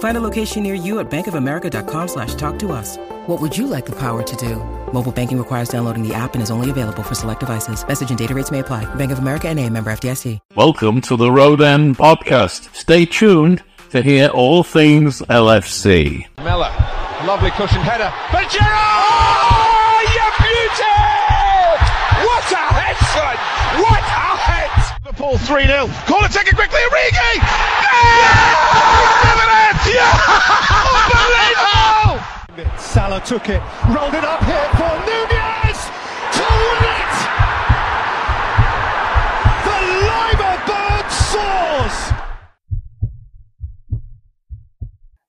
Find a location near you at bankofamerica.com slash talk to us. What would you like the power to do? Mobile banking requires downloading the app and is only available for select devices. Message and data rates may apply. Bank of America and a member FDIC. Welcome to the Road End Podcast. Stay tuned to hear all things LFC. Mellor, lovely cushion header. But Gerrard! Oh, you beauty! What a head, son! What a head! Liverpool 3 0. Corner taken quickly, Origi! Yeah! He's yeah! Unbelievable! Salah took it, rolled it up here for Nunez to win it! The Liver bird soars!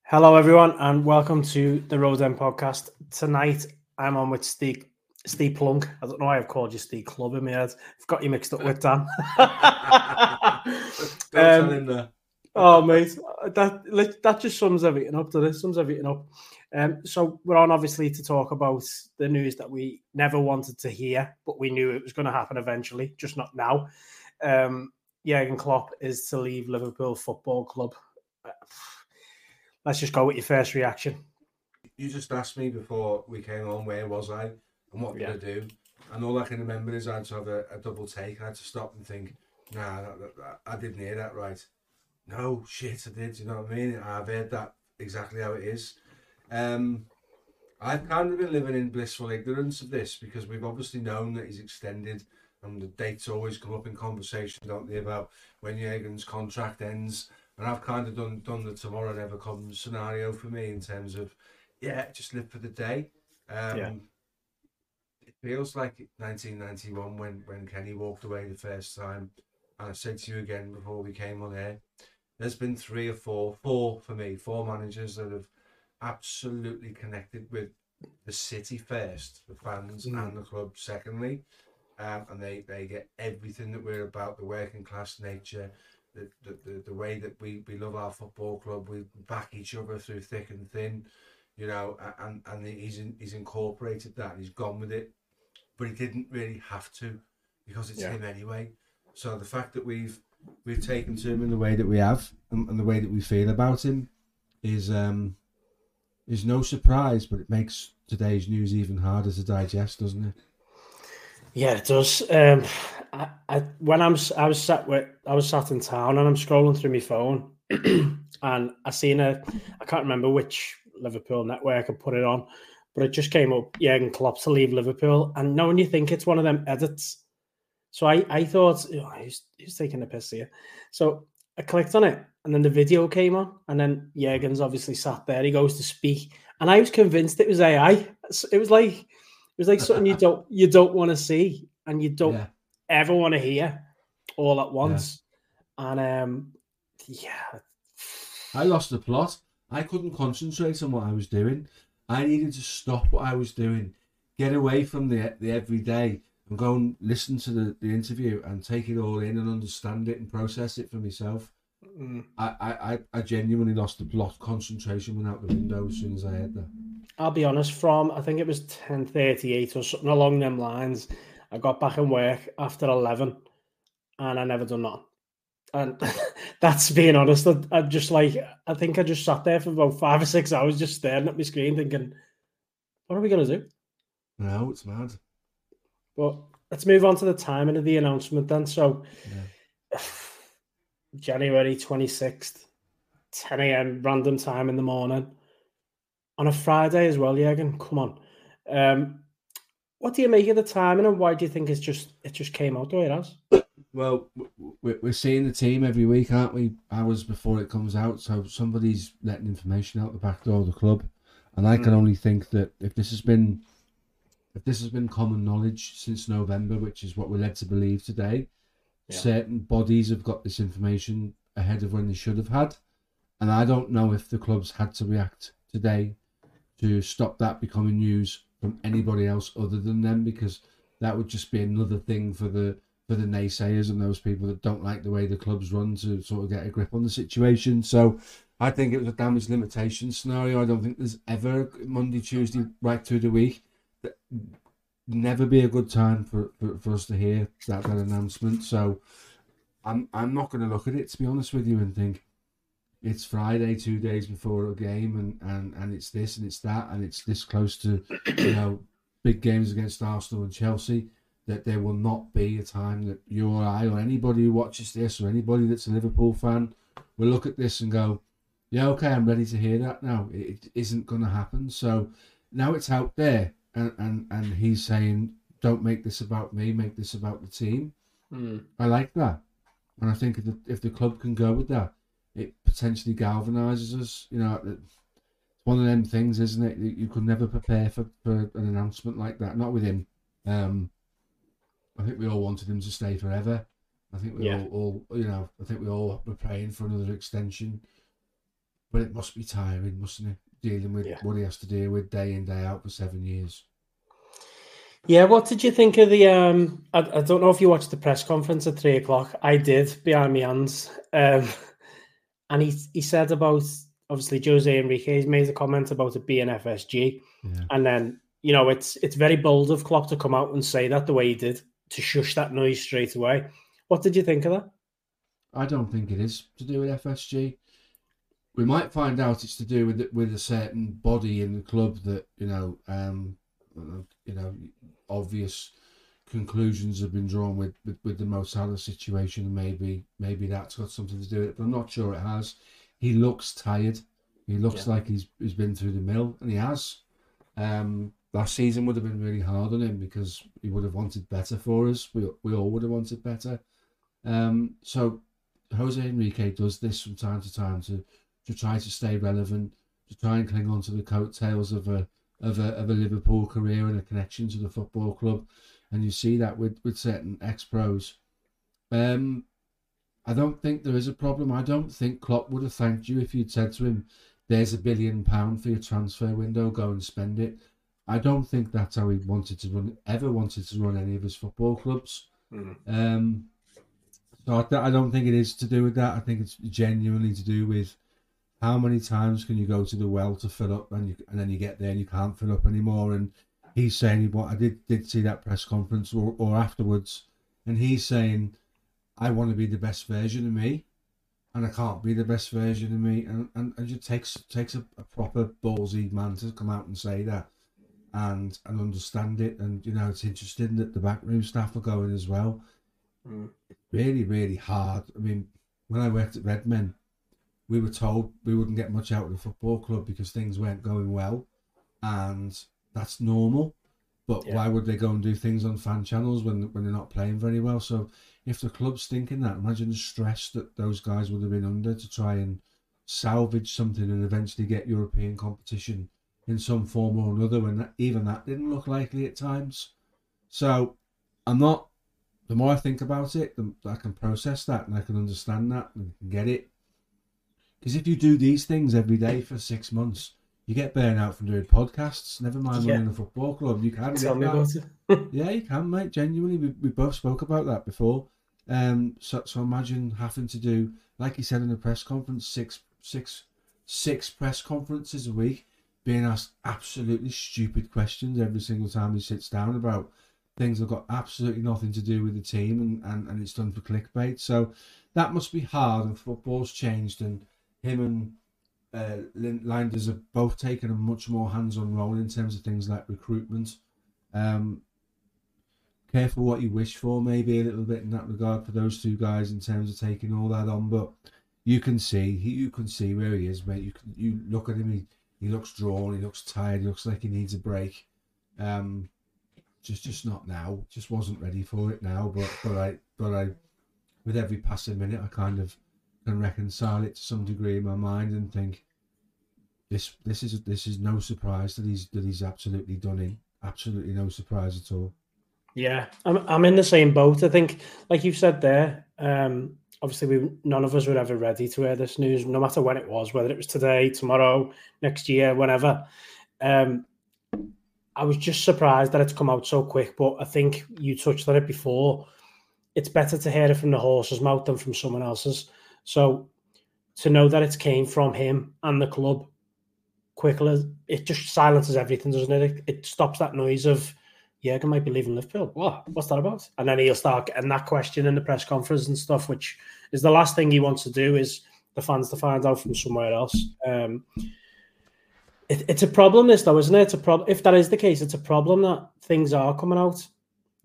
Hello, everyone, and welcome to the Rose End podcast. Tonight, I'm on with Steve, Ste Plunk. I don't know why I've called you Steve Club in my head. I've got you mixed up with Dan. um, oh, mate, that that just sums everything up. To this sums everything up. Um, so we're on obviously to talk about the news that we never wanted to hear, but we knew it was going to happen eventually, just not now. Um, Jurgen Klopp is to leave Liverpool Football Club. Let's just go with your first reaction. You just asked me before we came on where was I and what did Yeah. I do, and all I can remember is I had to have a, a double take. I had to stop and think, nah, that, that, that- I didn't hear that right. No, shit, I did. You know what I mean? I've heard that exactly how it is. Um, I've kind of been living in blissful ignorance of this because we've obviously known that he's extended, and the dates always come up in conversation, don't they, about when Jurgen's contract ends. And I've kind of done done the tomorrow never comes scenario for me in terms of, yeah, just live for the day. Um, Yeah. It feels like 1991 when when Kenny walked away the first time. And I said to you again before we came on air, there's been three or four, four for me, four managers that have absolutely connected with the city first, the fans Mm. and the club secondly. Um, and they, they get everything that we're about, the working class nature, the, the, the, the way that we, we love our football club, we back each other through thick and thin, you know, and, and he's, in, he's incorporated that, he's gone with it, but he didn't really have to because it's Yeah. him anyway. So the fact that we've we've taken to him in the way that we have and, and the way that we feel about him is um is no surprise, but it makes today's news even harder to digest, doesn't it? Yeah, it does. Um, I, I when I'm I was sat with I was sat in town and I'm scrolling through my phone and I seen a I can't remember which Liverpool network I put it on, but it just came up Jurgen Klopp to leave Liverpool, and now when you think it's one of them edits, so I I thought oh, he's he's taking a piss here, so I clicked on it and then the video came on, and then Jurgen's obviously sat there. He goes to speak, and I was convinced it was AI. It was like it was like something you don't you don't want to see and you don't Yeah. ever want to hear all at once. And um, yeah, I lost the plot. I couldn't concentrate on what I was doing. I needed to stop what I was doing, get away from the the everyday, and go and listen to the, the interview and take it all in and understand it and process it for myself. mm, I, I, I- genuinely lost the plot. Concentration went out the window as soon as I heard that. I'll be honest. From I think it was ten thirty eight or something along them lines. I got back in work after eleven, and I never done that. And that's being honest. I, I just like I think I just sat there for about five or six hours, just staring at my screen, thinking, "What are we gonna do?" No, it's mad. But let's move on to the timing of the announcement then. So, January 26th, 10 a.m., random time in the morning. On a Friday as well, Jürgen. Come on. Um, what do you make of the timing and why do you think it's just it just came out the way it has? Well, we're seeing the team every week, aren't we? Hours before it comes out, so somebody's letting information out the back door of the club, and I can mm. only think that if this has been, if this has been common knowledge since November, which is what we're led to believe today, yeah. certain bodies have got this information ahead of when they should have had, and I don't know if the clubs had to react today to stop that becoming news from anybody else other than them, because that would just be another thing for the for the naysayers and those people that don't like the way the clubs run to sort of get a grip on the situation. So I think it was a damage limitation scenario. I don't think there's ever Monday, Tuesday, right through the week. That never be a good time for, for, for us to hear that, that announcement. So I'm I'm not going to look at it to be honest with you and think it's Friday, two days before a game, and, and, and it's this and it's that, and it's this close to you know big games against Arsenal and Chelsea that there will not be a time that you or I or anybody who watches this or anybody that's a Liverpool fan will look at this and go, yeah, okay, I'm ready to hear that now. It isn't going to happen. So now it's out there, and, and, and he's saying, don't make this about me, make this about the team. Mm. I like that. And I think if the, if the club can go with that, it potentially galvanises us. You know, it's one of them things, isn't it? You could never prepare for, for an announcement like that, not with him. Um, I think we all wanted him to stay forever. I think we yeah. all, all, you know, I think we all were praying for another extension. But it must be tiring, mustn't it? Dealing with yeah. what he has to deal with day in, day out for seven years. Yeah, what did you think of the? um I, I don't know if you watched the press conference at three o'clock. I did behind my hands, um, and he he said about obviously Jose Enrique. He's made a comment about it being FSG, yeah. and then you know it's it's very bold of Klopp to come out and say that the way he did to shush that noise straight away. What did you think of that? I don't think it is to do with FSG. We might find out it's to do with with a certain body in the club that you know, um, you know, obvious conclusions have been drawn with with, with the Mo Salah situation. Maybe maybe that's got something to do with it, but I'm not sure it has. He looks tired. He looks yeah. like he's he's been through the mill, and he has. Um, last season would have been really hard on him because he would have wanted better for us. We we all would have wanted better. Um, so Jose Enrique does this from time to time to to try to stay relevant, to try and cling on to the coattails of a of a of a Liverpool career and a connection to the football club, and you see that with with certain ex pros. Um, I don't think there is a problem. I don't think Klopp would have thanked you if you'd said to him, "There's a billion pound for your transfer window. Go and spend it." I don't think that's how he wanted to run, ever wanted to run any of his football clubs. Mm. Um, so I, I, don't think it is to do with that. I think it's genuinely to do with how many times can you go to the well to fill up, and you, and then you get there and you can't fill up anymore. And he's saying, "What I did did see that press conference or, or afterwards," and he's saying, "I want to be the best version of me." and I can't be the best version of me. And, and, and it takes takes a, a, proper ballsy man to come out and say that and and understand it. And you know, it's interesting that the backroom staff are going as well. Mm. Really, really hard. I mean, when I worked at Redmen, we were told we wouldn't get much out of the football club because things weren't going well, and that's normal. But yeah. why would they go and do things on fan channels when when they're not playing very well? So if the club's thinking that, imagine the stress that those guys would have been under to try and salvage something and eventually get European competition in some form or another when that, even that didn't look likely at times. So I'm not, the more I think about it, the, I can process that and I can understand that and get it. Because if you do these things every day for six months, you get burnt out from doing podcasts. Never mind yeah. running a football club. You can tell me about it. yeah, you can, mate. Genuinely, we, we both spoke about that before. Um, so so imagine having to do, like he said in the press conference, six six six press conferences a week being asked absolutely stupid questions every single time he sits down about things that got absolutely nothing to do with the team and, and, and it's done for clickbait. So that must be hard and football's changed and him and uh, Lijnders have both taken a much more hands-on role in terms of things like recruitment. Um, careful what you wish for, maybe a little bit in that regard for those two guys in terms of taking all that on. But you can see, you can see where he is, mate. You can, you look at him, he, he looks drawn. He looks tired. He looks like he needs a break. Um, just just not now. Just wasn't ready for it now. But but I but I with every passing minute, I kind of can reconcile it to some degree in my mind and think this this is this is no surprise that he's that he's absolutely done in. Absolutely no surprise at all. Yeah, I'm I'm in the same boat. I think, like you've said there, um, obviously we none of us were ever ready to hear this news, no matter when it was, whether it was today, tomorrow, next year, whenever. Um, I was just surprised that it's come out so quick, but I think you touched on it before. It's better to hear it from the horse's mouth than from someone else's. So to know that it came from him and the club quickly, it just silences everything, doesn't it? It, it stops that noise of Jurgen might be leaving Liverpool. What? What's that about? And then he'll start getting that question in the press conference and stuff, which is the last thing he wants to do is the fans to find out from somewhere else. Um, it, it's a problem, this though, isn't it? It's a problem. If that is the case, it's a problem that things are coming out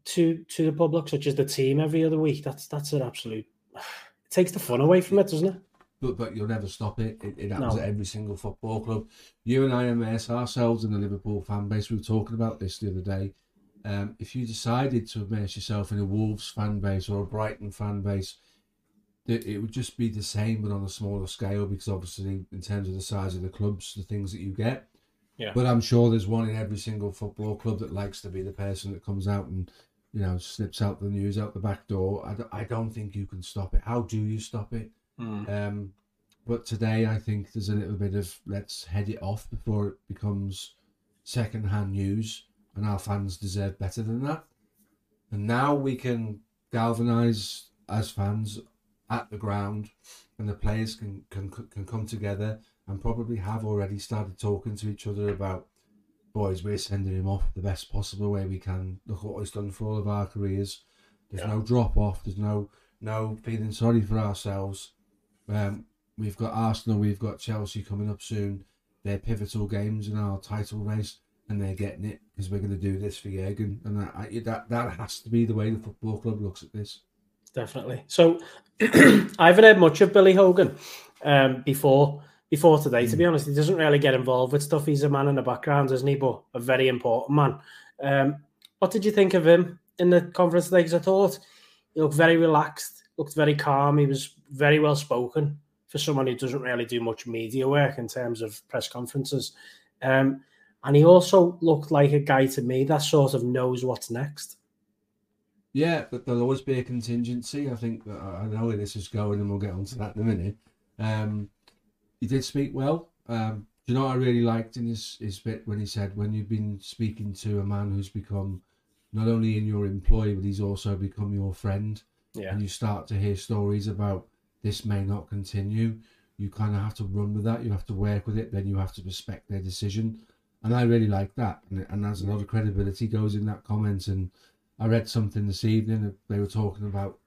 to to the public, such as the team every other week. That's that's an absolute. It takes the fun away from it, doesn't it? But but you'll never stop it. It, it happens no. at every single football club. You and I immerse ourselves in the Liverpool fan base. We were talking about this the other day. Um, if you decided to immerse yourself in a Wolves fan base or a Brighton fan base, it, it would just be the same but on a smaller scale because obviously in terms of the size of the clubs, the things that you get. Yeah. But I'm sure there's one in every single football club that likes to be the person that comes out and you know, slips out the news out the back door. I don't, I don't think you can stop it. How do you stop it? Mm. Um, but today I think there's a little bit of let's head it off before it becomes second-hand news, and our fans deserve better than that. And now we can galvanise as fans at the ground, and the players can can can come together and probably have already started talking to each other about boys, we're sending him off the best possible way we can. Look what he's done for all of our careers. There's yeah. no drop off. There's no no feeling sorry for ourselves. Um, we've got Arsenal, we've got Chelsea coming up soon. They're pivotal games in our title race, and they're getting it because we're going to do this for Jurgen, and that, I, that that has to be the way the football club looks at this. Definitely. So, I haven't heard much of Billy Hogan um, before before today. Mm. To be hmm. honest, he doesn't really get involved with stuff. He's a man in the background, isn't he? But a very important man. Um, what did you think of him in the conference today? Because I thought he looked very relaxed, looked very calm. He was very well spoken for someone who doesn't really do much media work in terms of press conferences. Um, and he also looked like a guy to me that sort of knows what's next. Yeah, but there'll always be a contingency. I think I know where this is going, and we'll get onto that in a minute. Um, he did speak well. Um, you know what I really liked in his, his bit when he said, when you've been speaking to a man who's become not only in your employ, but he's also become your friend, yeah. and you start to hear stories about this may not continue, you kind of have to run with that. You have to work with it. Then you have to respect their decision. And I really like that. And, and there's a lot of credibility goes in that comment. And I read something this evening that they were talking about,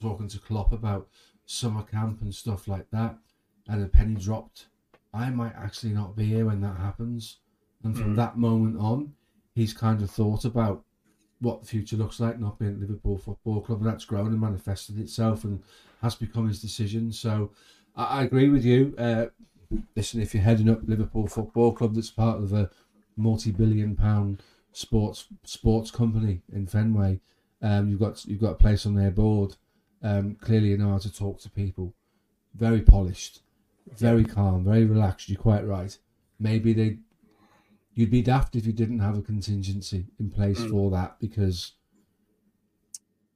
talking to Klopp about summer camp and stuff like that and a penny dropped, I might actually not be here when that happens. And from mm. that moment on, he's kind of thought about what the future looks like, not being at Liverpool Football Club, and that's grown and manifested itself and has become his decision. So I, I agree with you. Uh, listen, if you're heading up Liverpool Football Club, that's part of a multi-billion-pound sports sports company in Fenway, um, you've got you've got a place on their board. Um, clearly, you know how to talk to people. Very polished very calm, very relaxed. You're quite right. Maybe they, you'd be daft if you didn't have a contingency in place mm. for that because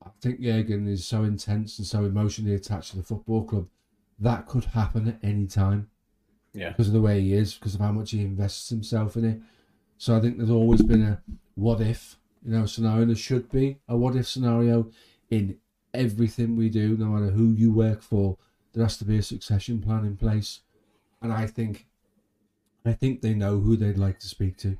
I think Jurgen is so intense and so emotionally attached to the football club that could happen at any time. Yeah, because of the way he is, because of how much he invests himself in it. So I think there's always been a what if, you know, scenario. There should be a what if scenario in everything we do, no matter who you work for there has to be a succession plan in place, and I think, I think they know who they'd like to speak to.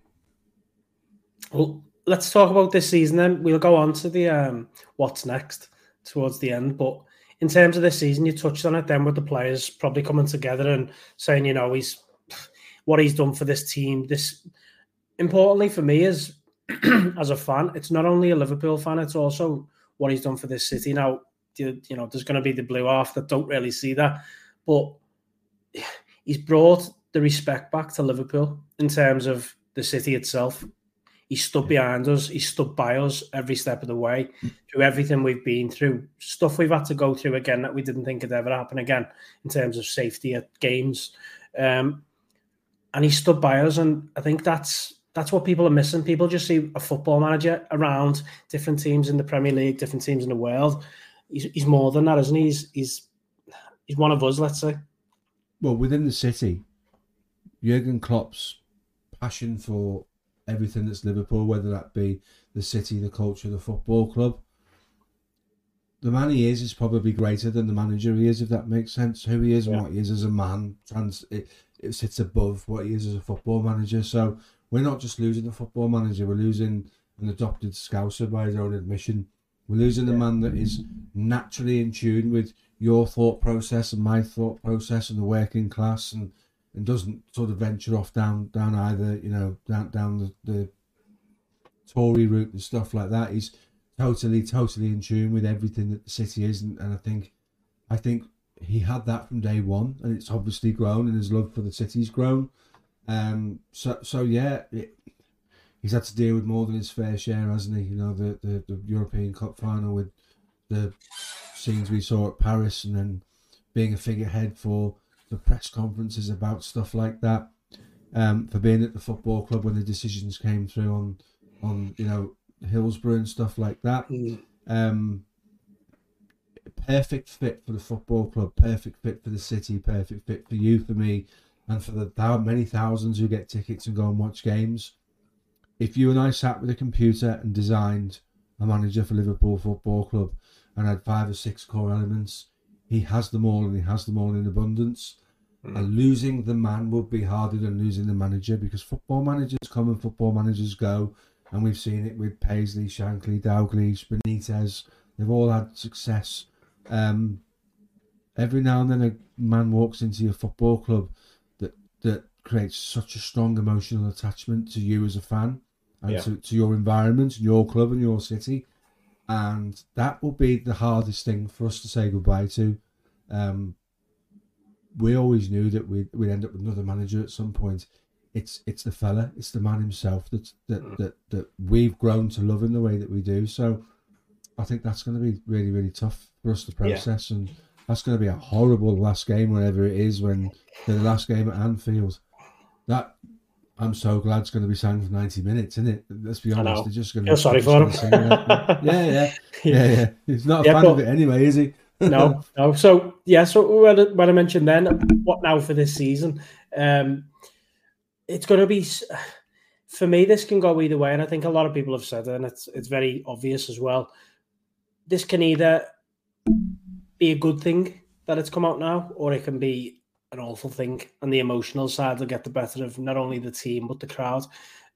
Well, let's talk about this season. Then we'll go on to the um, what's next towards the end, but in terms of this season, you touched on it then with the players probably coming together and saying, you know, he's what he's done for this team. This importantly for me is as a fan, it's not only a Liverpool fan, it's also what he's done for this city. Now, you know, there's going to be the blue half that don't really see that. But he's brought the respect back to Liverpool in terms of the city itself. He stood behind us. He stood by us every step of the way through everything we've been through, stuff we've had to go through again that we didn't think could ever happen again in terms of safety at games. Um, and he stood by us, and I think that's that's what people are missing. People just see a football manager around different teams in the Premier League, different teams in the world. He's, he's more than that, isn't he? He's, he's he's one of us, let's say. Well, within the city, Jurgen Klopp's passion for everything that's Liverpool, whether that be the city, the culture, the football club. The man he is is probably greater than the manager he is, if that makes sense. Who he is and what he is as a man, trans it, it sits above what he is as a football manager. So we're not just losing the football manager, we're losing an adopted scouser by his own admission. We're losing the man that is naturally in tune with your thought process and my thought process and the working class and and doesn't sort of venture off down down either you know down down the, the Tory route and stuff like that. He's totally totally in tune with everything that the city is, and, and I think I think he had that from day one, and it's obviously grown, and his love for the city's grown. Um, so so yeah, it, he's had to deal with more than his fair share, hasn't he? You know, the, the, the European Cup final with the scenes we saw at Paris, and then being a figurehead for the press conferences about stuff like that. Um, for being at the football club when the decisions came through on, on you know Hillsborough and stuff like that. Mm. Um, perfect fit for the football club, perfect fit for the city, perfect fit for you, for me, and for the thou- many thousands who get tickets and go and watch games. If you and I sat with a computer and designed a manager for Liverpool Football Club and had five or six core elements, he has them all and he has them all in abundance. And losing the man would be harder than losing the manager because football managers come and football managers go. And we've seen it with Paisley, Shankly, Dalglish, Benitez. They've all had success. Um, every now and then a man walks into your football club that, that creates such a strong emotional attachment to you as a fan and Yeah. to, to your environment, and your club and your city. And that will be the hardest thing for us to say goodbye to. Um, we always knew that we'd, we'd end up with another manager at some point. It's it's the fella, it's the man himself that that that, that we've grown to love in the way that we do. So I think that's going to be really really tough for us to process, and that's going to be a horrible last game, whenever it is, when the last game at Anfield. That I'm so glad it's going to be sang for 90 minutes, isn't it? Let's be honest, they're just going to. Feel sorry for him. yeah, yeah, yeah, yeah. He's not a Yeah, fan but- of it anyway, is he? no, no. So yeah, so when I, when I mentioned then, what now for this season? Um, it's going to be for me. This can go either way, and I think a lot of people have said it, and it's it's very obvious as well. This can either be a good thing that it's come out now, or it can be an awful thing, and the emotional side will get the better of not only the team but the crowd.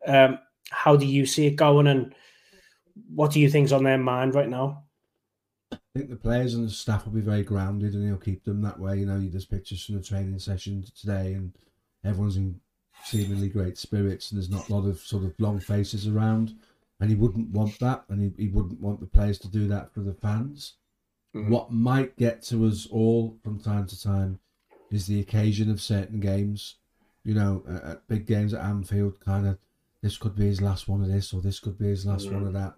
Um, how do you see it going, and what do you think's on their mind right now? I think the players and the staff will be very grounded and he'll keep them that way. You know, there's pictures from the training session today and everyone's in seemingly great spirits and there's not a lot of sort of long faces around. And he wouldn't want that and he, he wouldn't want the players to do that for the fans. What might get to us all from time to time is the occasion of certain games. You know, at, at big games at Anfield, kind of, this could be his last one of this or this could be his last one of that.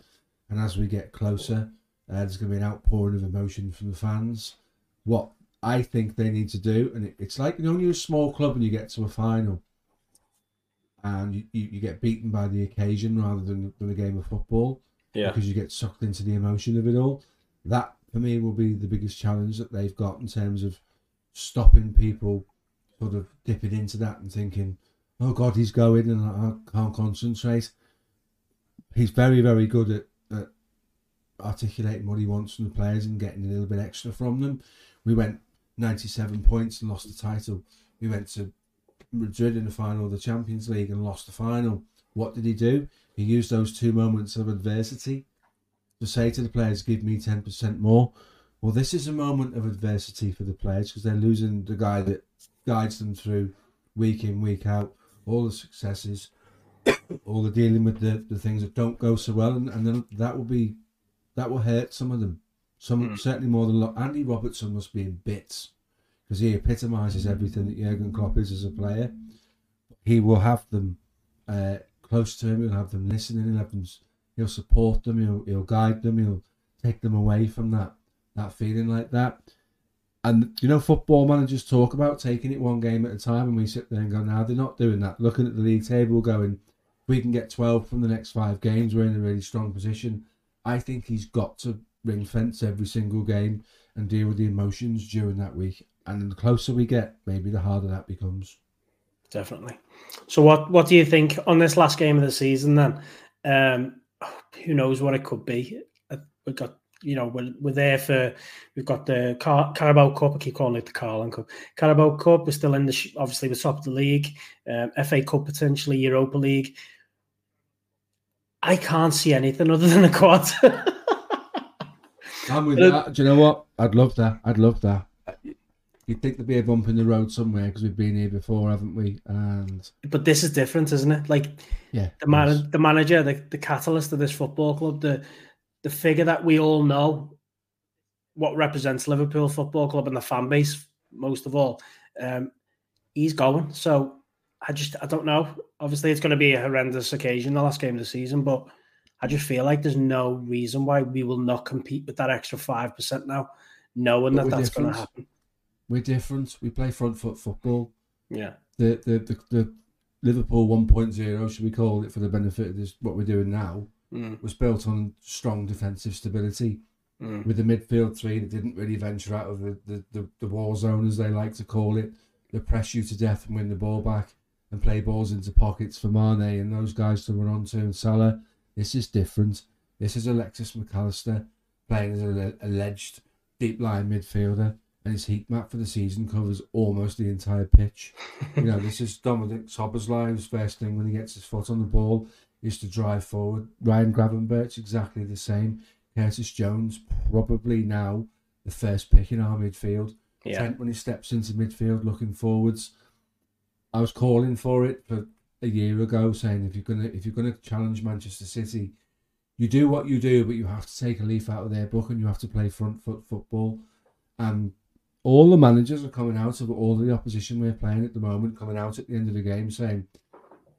And as we get closer, uh, there's going to be an outpouring of emotion from the fans. What I think they need to do, and it, it's like you know, when you're a small club and you get to a final, and you, you, you get beaten by the occasion rather than, than a game of football, yeah. because you get sucked into the emotion of it all. That for me will be the biggest challenge that they've got in terms of stopping people sort of dipping into that and thinking, "Oh God, he's going," and I can't concentrate. He's very, very good at, at articulating what he wants from the players and getting a little bit extra from them. We went 97 points and lost the title. We went to Madrid in the final of the Champions League and lost the final. What did he do? He used those two moments of adversity to say to the players, give me 10% more. Well, this is a moment of adversity for the players because they're losing the guy that guides them through week in, week out, all the successes, all the dealing with the, the things that don't go so well. And, and then that will be, that will hurt some of them. Some certainly more than a lot. Andy Robertson must be in bits because he epitomises everything that Jurgen Klopp is as a player. He will have them uh, close to him. He'll have them listening. He'll have them. He'll support them. He'll he'll guide them. He'll take them away from that that feeling like that. And you know, football managers talk about taking it one game at a time, and we sit there and go, "Now they're not doing that." Looking at the league table, going, "We can get twelve from the next five games. We're in a really strong position." I think he's got to ring fence every single game and deal with the emotions during that week. And the closer we get, maybe the harder that becomes. Definitely. So, what what do you think on this last game of the season? Then, um, who knows what it could be? Uh, We've got you know we're, we're there for we've got the Car- Carabao Cup. I keep calling it the Carling Cup. Carabao Cup. We're still in the sh- obviously we're top of the league. Um, FA Cup potentially Europa League. I can't see anything other than a quad. I'm with Uh, that. Do you know what? I'd love that. I'd love that. You'd think there'd be a bump in the road somewhere because we've been here before, haven't we? And but this is different, isn't it? Like yeah, the man, the manager, the, the catalyst of this football club, the the figure that we all know what represents Liverpool Football Club and the fan base most of all. Um, he's going, so I just I don't know. Obviously, it's going to be a horrendous occasion, the last game of the season, but I just feel like there's no reason why we will not compete with that extra five percent now, knowing But that that's going to happen. we're different. We play front foot football. Yeah, The the the, the Liverpool 1.0, should we call it, for the benefit of this, what we're doing now, Mm. was built on strong defensive stability. Mm. with the midfield three that didn't really venture out of the, the, the, the war zone, as they like to call it. They press you to death and win the ball back and play balls into pockets for Mane and those guys to run onto and Salah. This is different. This is Alexis Mac Allister playing as an alleged deep line midfielder, and his heat map for the season covers almost the entire pitch. you know, this is Dominik Szoboszlai's first thing when he gets his foot on the ball is to drive forward. Ryan Gravenberch exactly the same. Curtis Jones probably now the first pick in our midfield. yeah, Trent when he steps into midfield looking forwards. I was calling for it for a year ago, saying if you're gonna if you're gonna challenge Manchester City, you do what you do, but you have to take a leaf out of their book and you have to play front foot football. And all the managers are coming out of all the opposition we're playing at the moment, coming out at the end of the game saying,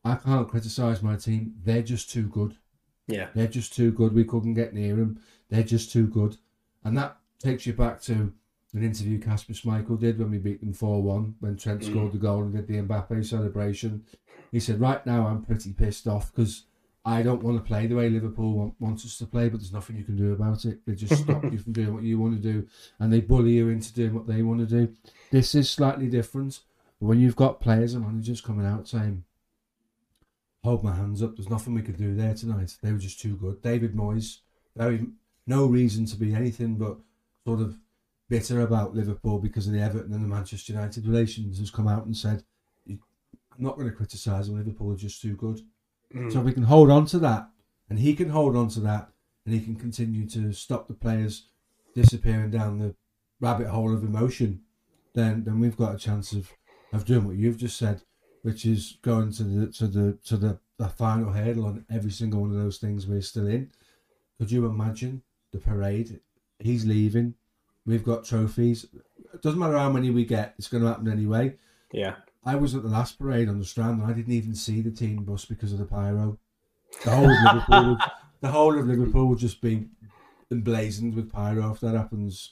I can't criticise my team, they're just too good. yeah, They're just too good. We couldn't get near them. They're just too good. And that takes you back to an interview Kasper Schmeichel did when we beat them 4 1 when Trent mm. scored the goal and did the Mbappe celebration. He said, Right now, I'm pretty pissed off because I don't want to play the way Liverpool want, wants us to play, but there's nothing you can do about it. They just stop you from doing what you want to do and they bully you into doing what they want to do. This is slightly different. But when you've got players and managers coming out saying, hold my hands up. There's nothing we could do there tonight. They were just too good. David Moyes, very no reason to be anything but sort of bitter about Liverpool because of the Everton and the Manchester United relations. Has come out and said, "I'm not going to criticise them. Liverpool are just too good." Mm. So we can hold on to that, and he can hold on to that, and he can continue to stop the players disappearing down the rabbit hole of emotion. Then, then we've got a chance of, of doing what you've just said, which is going to the to the to the, the final hurdle on every single one of those things we're still in. Could you imagine the parade? He's leaving. We've got trophies. It doesn't matter how many we get; it's going to happen anyway. yeah. I was at the last parade on the Strand, and I didn't even see the team bus because of the pyro. The whole of Liverpool, would, the whole of Liverpool would just be emblazoned with pyro if that happens.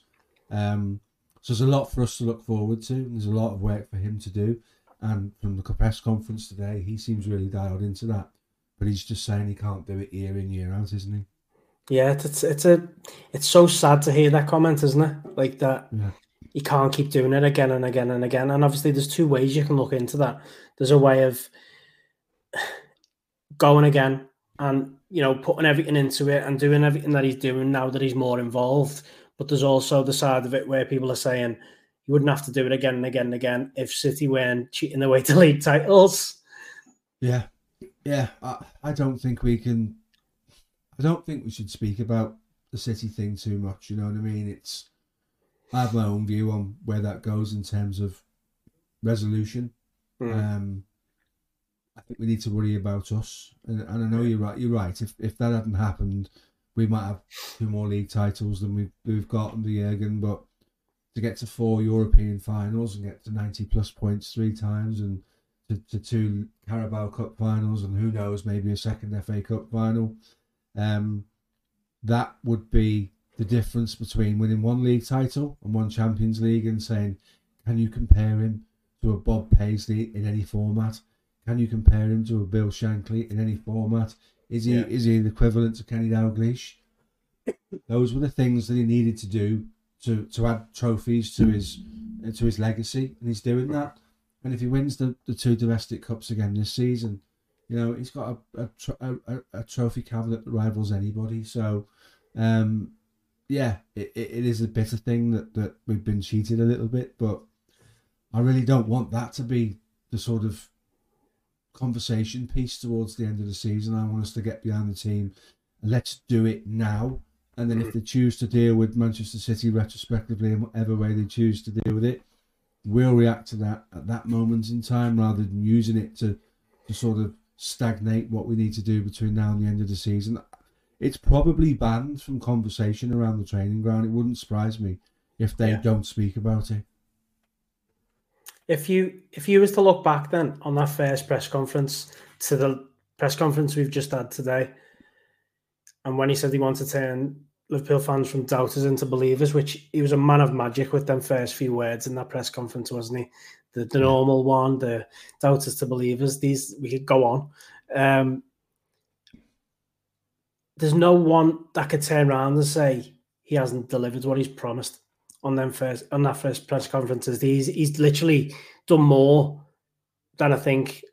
Um, so there's a lot for us to look forward to, and there's a lot of work for him to do. And from the press conference today, he seems really dialed into that. But he's just saying he can't do it year in year out, isn't he? Yeah, it's, it's a it's so sad to hear that comment, isn't it? Like that Yeah. you can't keep doing it again and again and again. And obviously, there's two ways you can look into that. There's a way of going again and you know putting everything into it and doing everything that he's doing now that he's more involved. But there's also the side of it where people are saying you wouldn't have to do it again and again and again if City weren't cheating their way to league titles. Yeah, yeah. I, I don't think we can. I don't think we should speak about the city thing too much. You know what I mean? It's. I have my own view on where that goes in terms of resolution. Mm. Um, I think we need to worry about us, and, and I know you're right. You're right. If if that hadn't happened, we might have two more league titles than we've we've got under Jurgen. But to get to four European finals and get to ninety plus points three times and to, to two Carabao Cup finals, and who knows, maybe a second FA Cup final. Um, that would be the difference between winning one league title and one Champions League, and saying, can you compare him to a Bob Paisley in any format? Can you compare him to a Bill Shankly in any format? Is he Yeah. is he the equivalent to Kenny Dalglish? Those were the things that he needed to do to, to add trophies to his to his legacy, and he's doing that. And if he wins the, the two domestic cups again this season, you know he's got a a, a, a- trophy cabinet that rivals anybody. So, um, yeah, it, it it is a bitter thing that, that we've been cheated a little bit, but I really don't want that to be the sort of conversation piece towards the end of the season. I want us to get behind the team. Let's do it now. And then if they choose to deal with Manchester City retrospectively in whatever way they choose to deal with it, we'll react to that at that moment in time rather than using it to, to sort of stagnate what we need to do between now and the end of the season. It's probably banned from conversation around the training ground. It wouldn't surprise me if they Yeah. don't speak about it. If you if you was to look back then on that first press conference to the press conference we've just had today, and when he said he wanted to turn Liverpool fans from doubters into believers, which he was a man of magic with them first few words in that press conference, wasn't he? The, the normal one, the doubters to believers. These we could go on. Um, there's no one that could turn around and say he hasn't delivered what he's promised on them first on that first press conferences. He's he's literally done more than I think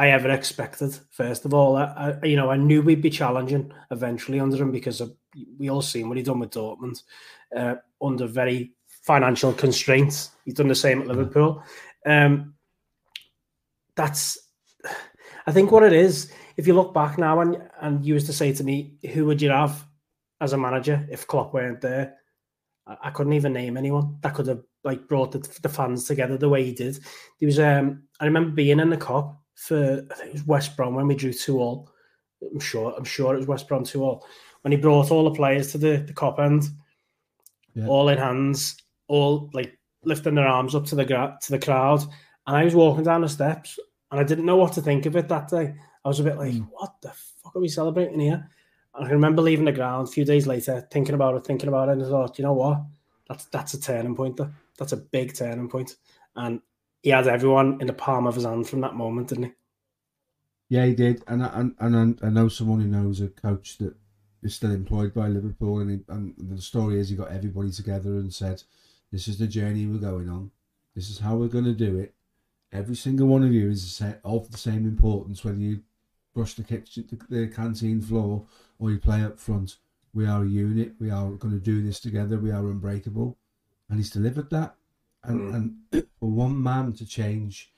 I ever expected. First of all, I, I you know I knew we'd be challenging eventually under him because of, we all seen what he done with Dortmund uh, under very financial constraints. He's done the same at Liverpool. Um, that's I think what it is. If you look back now and and you was to say to me, who would you have as a manager if Klopp weren't there? I, I couldn't even name anyone that could have like brought the, the fans together the way he did. There was um I remember being in the Kop for I think it was West Brom when we drew two all. I'm sure I'm sure it was West Brom two all when he brought all the players to the the Kop end, Yeah. all in hands, all like lifting their arms up to the gra- to the crowd, and I was walking down the steps and I didn't know what to think of it that day. I was a bit like, hmm. what the fuck are we celebrating here? And I remember leaving the ground a few days later, thinking about it, thinking about it, and I thought, you know what? That's that's a turning point. There. That's a big turning point. And he had everyone in the palm of his hand from that moment, didn't he? Yeah, he did, and I, and and I know someone who knows a coach that is still employed by Liverpool, and he, and the story is he got everybody together and said, "This is the journey we're going on. This is how we're going to do it. Every single one of you is of the same importance, whether you brush the kitchen, the, the canteen floor, or you play up front. We are a unit. We are going to do this together. We are unbreakable." And he's delivered that, and mm. and for one man to change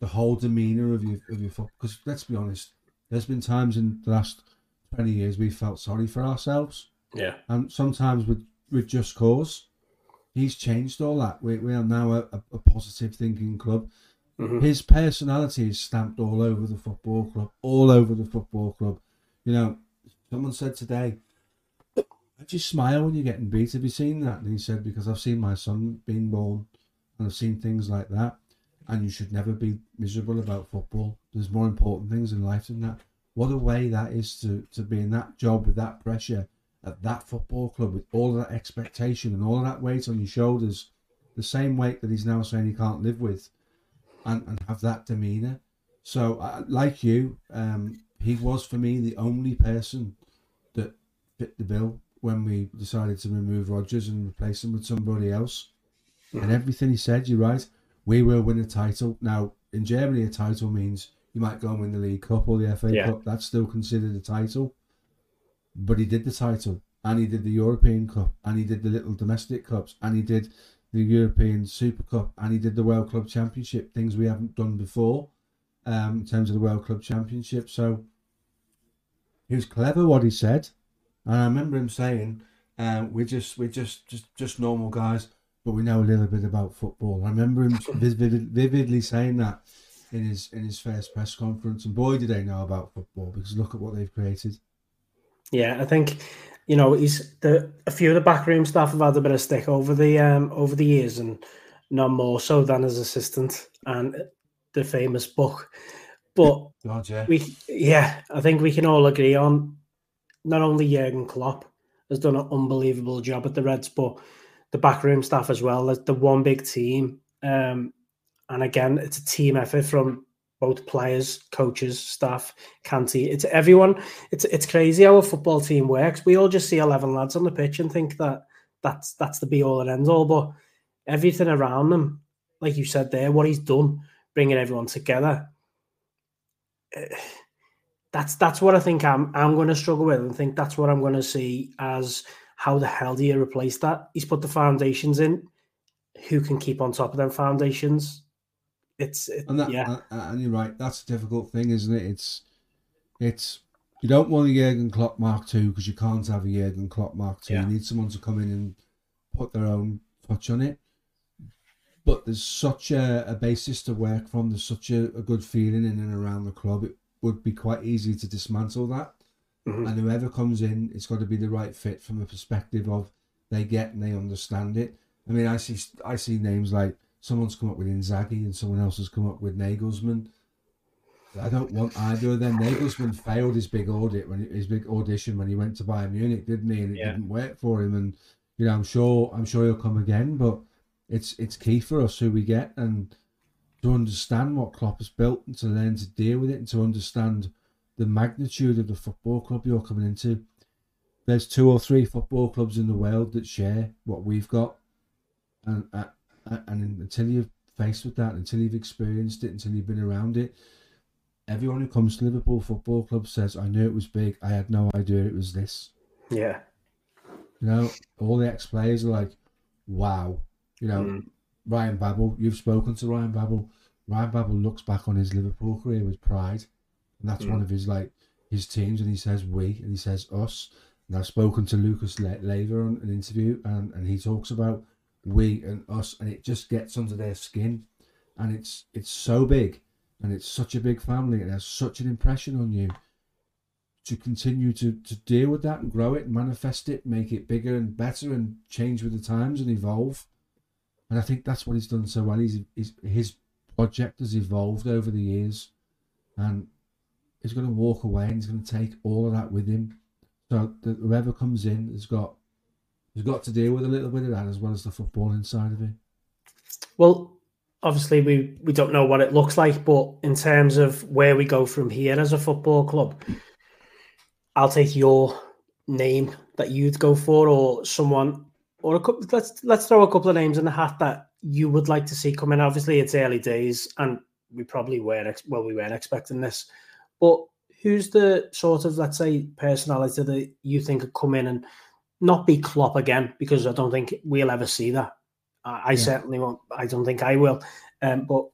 the whole demeanor of your of your foot. Because let's be honest, there's been times in the last twenty years we felt sorry for ourselves, Yeah. and sometimes with with just cause. He's changed all that. We, we are now a, a, a positive thinking club. Mm-hmm. His personality is stamped all over the football club, all over the football club. You know, someone said today, "I just smile when you're getting beat." Have you seen that? And he said, "Because I've seen my son being born, and I've seen things like that." and you should never be miserable about football. There's more important things in life than that. What a way that is to, to be in that job with that pressure at that football club with all that expectation and all that weight on your shoulders, the same weight that he's now saying he can't live with, and, and have that demeanour. So, uh, like you, um, he was for me the only person that fit the bill when we decided to remove Rodgers and replace him with somebody else. And everything he said, you're right. We will win a title. Now, in Germany, a title means you might go and win the League Cup or the FA Yeah. Cup. That's still considered a title. But he did the title, and he did the European Cup, and he did the little domestic cups, and he did the European Super Cup, and he did the World Club Championship, things we haven't done before um, in terms of the World Club Championship. So he was clever what he said, and I remember him saying, uh, "We're just we're just just just normal guys, but we know a little bit about football." I remember him vivid, vividly saying that in his in his first press conference, and boy, did they know about football because look at what they've created. Yeah, I think you know he's the a few of the backroom staff have had a bit of stick over the um over the years, and none more so than his assistant. And the famous book. But God, yeah. we, yeah, I think we can all agree on not only Jurgen Klopp has done an unbelievable job at the Reds, but the backroom staff as well. There's the one big team, um, and again, it's a team effort from both players, coaches, staff, Canty. It's everyone. It's it's crazy how a football team works. We all just see eleven lads on the pitch and think that that's that's the be all and end all, but everything around them, like you said there, what he's done, bringing everyone together. eh, That's that's what I think I'm I'm going to struggle with, and think that's what I'm going to see as how the hell do you replace that? He's put the foundations in. Who can keep on top of them foundations? It's it, And that, yeah, and, and you're right. That's a difficult thing, isn't it? It's, it's you don't want a Jurgen Klopp Mark Two because you can't have a Jurgen Klopp Mark Two. Yeah. You need someone to come in and put their own touch on it. But there's such a, a basis to work from. There's such a, a good feeling in and around the club. It would be quite easy to dismantle that. Mhm. And whoever comes in, it's got to be the right fit from a perspective of they get and they understand it. I mean, I see I see names like someone's come up with Inzaghi and someone else has come up with Nagelsmann. I don't want either of them. Nagelsmann failed his big audit when his big audition when he went to Bayern Munich, didn't he? And it Yeah. didn't work for him. And you know, I'm sure I'm sure he'll come again. But it's it's key for us who we get and to understand what Klopp has built and to learn to deal with it and to understand the magnitude of the football club you're coming into. There's two or three football clubs in the world that share what we've got, and uh, uh, and until you're faced with that, until you've experienced it, until you've been around it, everyone who comes to Liverpool Football Club says, "I knew it was big. I had no idea it was this." yeah, You know, all the ex players are like, "Wow." You know, Mm. Ryan Babel. You've spoken to Ryan Babel. Ryan Babel looks back on his Liverpool career with pride, and that's hmm. one of his like his teams. And he says we, and he says us. And I've spoken to Lucas Le- Leiva on an interview, and and he talks about we and us, and it just gets under their skin, and it's it's so big, and it's such a big family, and it has such an impression on you. To continue to, to deal with that and grow it, and manifest it, make it bigger and better, and change with the times and evolve. And I think that's what he's done so well. He's, he's his project has evolved over the years, and he's going to walk away and he's going to take all of that with him. So that whoever comes in has got has got to deal with a little bit of that as well as the football inside of it. Well, obviously we we don't know what it looks like, but in terms of where we go from here as a football club, I'll take your name that you'd go for, or someone, or a couple. Let's let's throw a couple of names in the hat that you would like to see come in. Obviously, it's early days, and we probably weren't well, we weren't expecting this, but. Who's the sort of let's say personality that you think could come in and not be Klopp again? Because I don't think we'll ever see that. I, I Yeah. certainly won't. I don't think I will. Um, but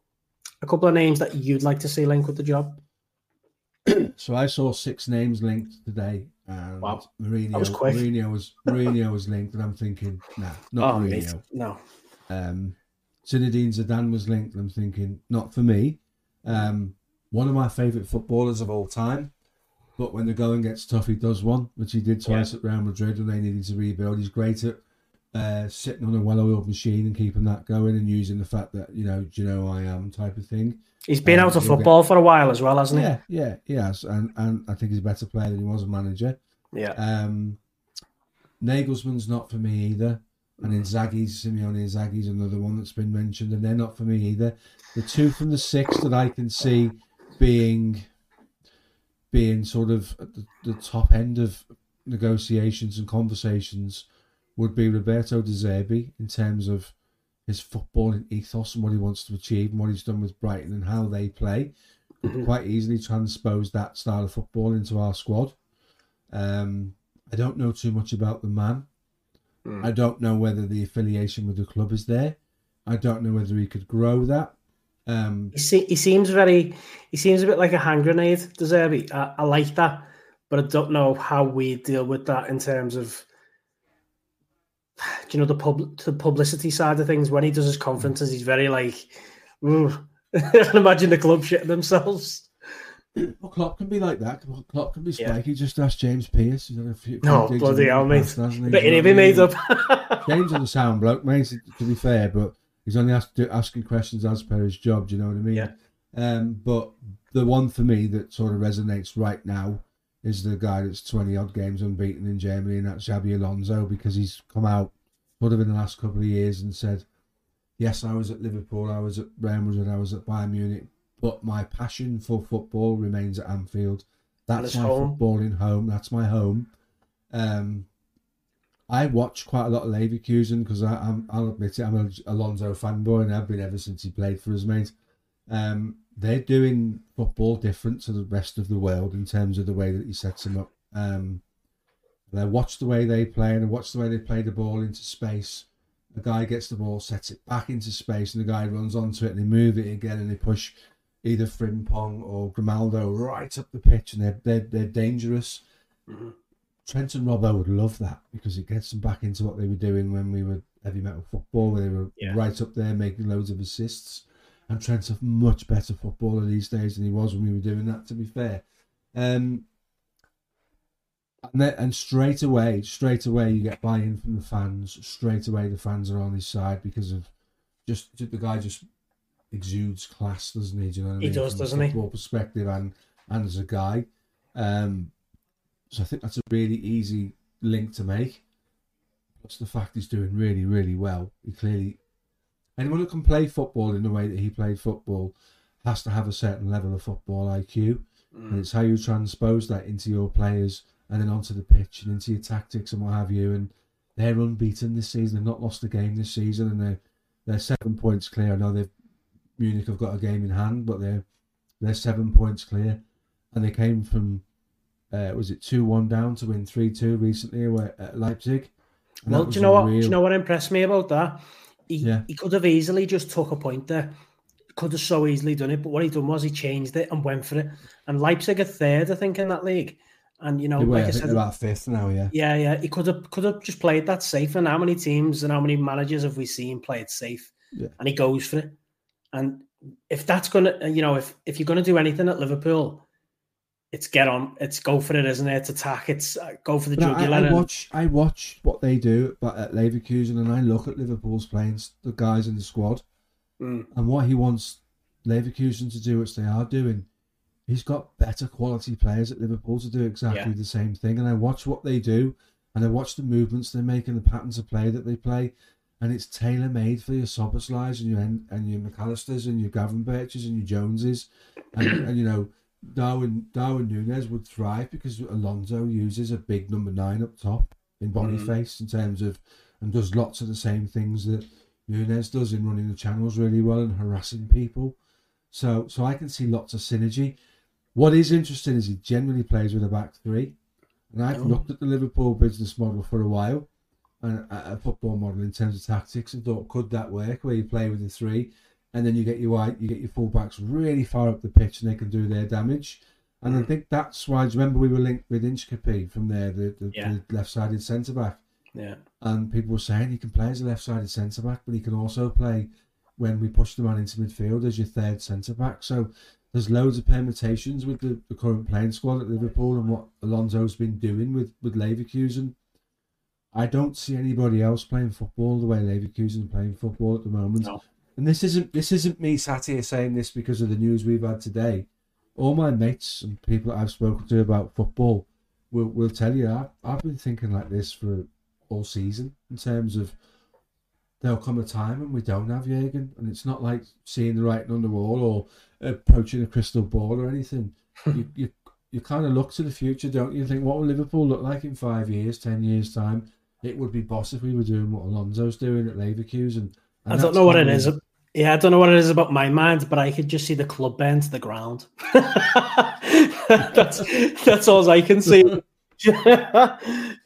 a couple of names that you'd like to see linked with the job. So I saw six names linked today, and Wow. Mourinho, That was quick. Mourinho was Mourinho was linked, and I'm thinking, nah, not oh, Mourinho. no. Um, Zinedine Zidane was linked, and I'm thinking, not for me. Um, one of my favourite footballers of all time, but when the going gets tough, he does one, which he did twice at Real Madrid when they needed to rebuild. He's great at uh, sitting on a well-oiled machine and keeping that going, and using the fact that you know, do you know I am type of thing. He's been Um, out of he'll get- football for a while as well, hasn't he? Yeah, yeah, he has, and and I think he's a better player than he was a manager. Yeah. Um, Nagelsmann's not for me either. And Inzaghi's, Simeone Inzaghi's another one that's been mentioned, and they're not for me either. The two from the six that I can see being being sort of at the, the top end of negotiations and conversations would be Roberto De Zerbi in terms of his footballing ethos and what he wants to achieve and what he's done with Brighton and how they play. Could quite easily transpose that style of football into our squad. Um, I don't know too much about the man. I don't know whether the affiliation with the club is there. I don't know whether he could grow that. Um, He, se- he seems very. He seems a bit like a hand grenade, De Zerbi. I, I like that, but I don't know how we deal with that in terms of. Do you know the pub the publicity side of things? When he does his conferences, he's very like. I can imagine the club shitting themselves. well, Klopp can be like that. Klopp can be Yeah. spiky. Just ask James Pierce. He's had a few, No, bloody the hell, mate. past, hasn't he? But be made up. James is a sound bloke, mate. To be fair, but he's only asked, asking questions as per his job. Do you know what I mean? Yeah. Um, but the one for me that sort of resonates right now is the guy that's 20 odd games unbeaten in Germany, and that's Xabi Alonso, because he's come out sort of in the last couple of years and said, Yes, I was at Liverpool, I was at Real Madrid, I was at Bayern Munich, but my passion for football remains at Anfield. That's my home. footballing home, that's my home. Um, I watch quite a lot of Leverkusen because I'm, I'll admit it, I'm an Alonso fanboy and I've been ever since he played for us, mate. Um, they're doing football different to the rest of the world in terms of the way that he sets them up. Um, and I watch the way they play and I watch the way they play the ball into space. The guy gets the ball, sets it back into space, and the guy runs onto it and they move it again and they push either Frimpong or Grimaldo right up the pitch and they're, they're, they're dangerous. Mm-hmm. Trent and Robbo would love that because it gets them back into what they were doing when we were heavy metal football, where they were yeah. right up there making loads of assists. And Trent's a much better footballer these days than he was when we were doing that. To be fair, um, and, then, and straight away, straight away, you get buy-in from the fans. Straight away, the fans are on his side because of just the guy just exudes class, doesn't he? Do you know what I mean? He does, from doesn't he? Football perspective and and as a guy, um, so I think that's a really easy link to make. Plus the fact he's doing really, really well. He clearly anyone who can play football in the way that he played football has to have a certain level of football IQ. Mm. And it's how you transpose that into your players and then onto the pitch and into your tactics and what have you. And they're unbeaten this season. They've not lost a game this season, and they're they're seven points clear. I know they've Munich have got a game in hand, but they're they're seven points clear, and they came from uh, was it two one down to win three two recently at Leipzig. And well, do you know what? Do you know what impressed me about that? He, yeah. he could have easily just took a point there. Could have so easily done it, but what he done was he changed it and went for it. And Leipzig are third, I think, in that league. And you know, were, like I, I said, about fifth now, yeah. Yeah, yeah. He could have could have just played that safe. And how many teams and how many managers have we seen play it safe? Yeah. And he goes for it. And if that's gonna, you know, if if you're gonna do anything at Liverpool, it's get on, it's go for it, isn't it? It's attack, it's uh, go for the jugular. I, I watch, I watch what they do, but at Leverkusen, and I look at Liverpool's playing the guys in the squad, mm. and what he wants Leverkusen to do, which they are doing. He's got better quality players at Liverpool to do exactly yeah. the same thing, and I watch what they do, and I watch the movements they make and the patterns of play that they play, and it's tailor made for your Szoboszlais and your and your Mac Allisters and your Gravenberchs and your Joneses, and, and you know Darwin Darwin Nunez would thrive because Alonso uses a big number nine up top in Boniface mm. in terms of and does lots of the same things that Nunez does in running the channels really well and harassing people. So so I can see lots of synergy. What is interesting is he generally plays with a back three. And I've oh. looked at the Liverpool business model for a while and a, football model in terms of tactics and thought could that work where you play with the three and then you get your you get your fullbacks really far up the pitch, and they can do their damage. And I mm. think that's why. remember we were linked with Hincapié from there, the, the, yeah. the left-sided centre back. Yeah. And people were saying he can play as a left-sided centre back, but he can also play when we push the man into midfield as your third centre back. So there's loads of permutations with the, the current playing squad at Liverpool and what Alonso's been doing with with Leverkusen. I don't see anybody else playing football the way Leverkusen playing football at the moment. No and this isn't this isn't me sat here saying this because of the news we've had today. All my mates and people that I've spoken to about football will will tell you I've, I've been thinking like this for all season in terms of there'll come a time when we don't have Jurgen, and it's not like seeing the writing on the wall or approaching a crystal ball or anything. you, you you kind of look to the future, don't you? Think what will Liverpool look like in five years, ten years time? It would be boss if we were doing what Alonso's doing at Leverkusen I don't know what it is. Yeah, I don't know what it is about my mind, but I could just see the club burn to the ground. that's that's all I can see.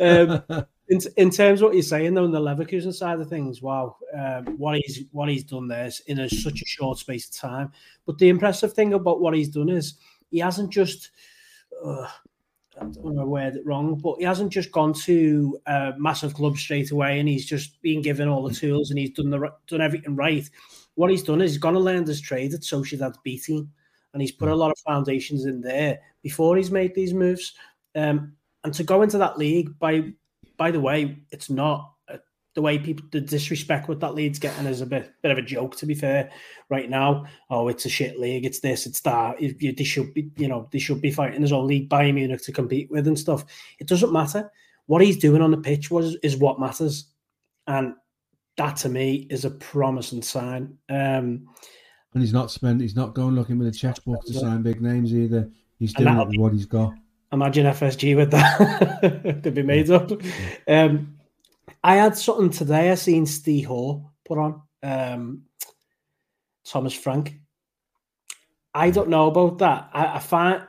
um, in, in terms of what you're saying though, on the Leverkusen side of things, wow, um, what he's what he's done there is in a, such a short space of time. But the impressive thing about what he's done is he hasn't just uh, I don't to word it wrong, but he hasn't just gone to a massive club straight away and he's just been given all the tools and he's done the done everything right. What he's done is he's gone and learned his trade at Sociedad B team and he's put a lot of foundations in there before he's made these moves. Um, and to go into that league, by by the way, it's not the way people the disrespect what that league's getting is a bit bit of a joke. To be fair, right now, oh, it's a shit league. It's this, it's that. If you, they should be, you know, they should be fighting his own league, Bayern Munich to compete with and stuff. It doesn't matter. What he's doing on the pitch was is what matters, and that to me is a promising sign. Um, and he's not spent. He's not going looking with a checkbook to sign big names either. He's doing it with what he's got. Imagine FSG with that to be made up. Um, I had something today. I seen Steve Hoare put on um, Thomas Frank. I don't know about that. I, I find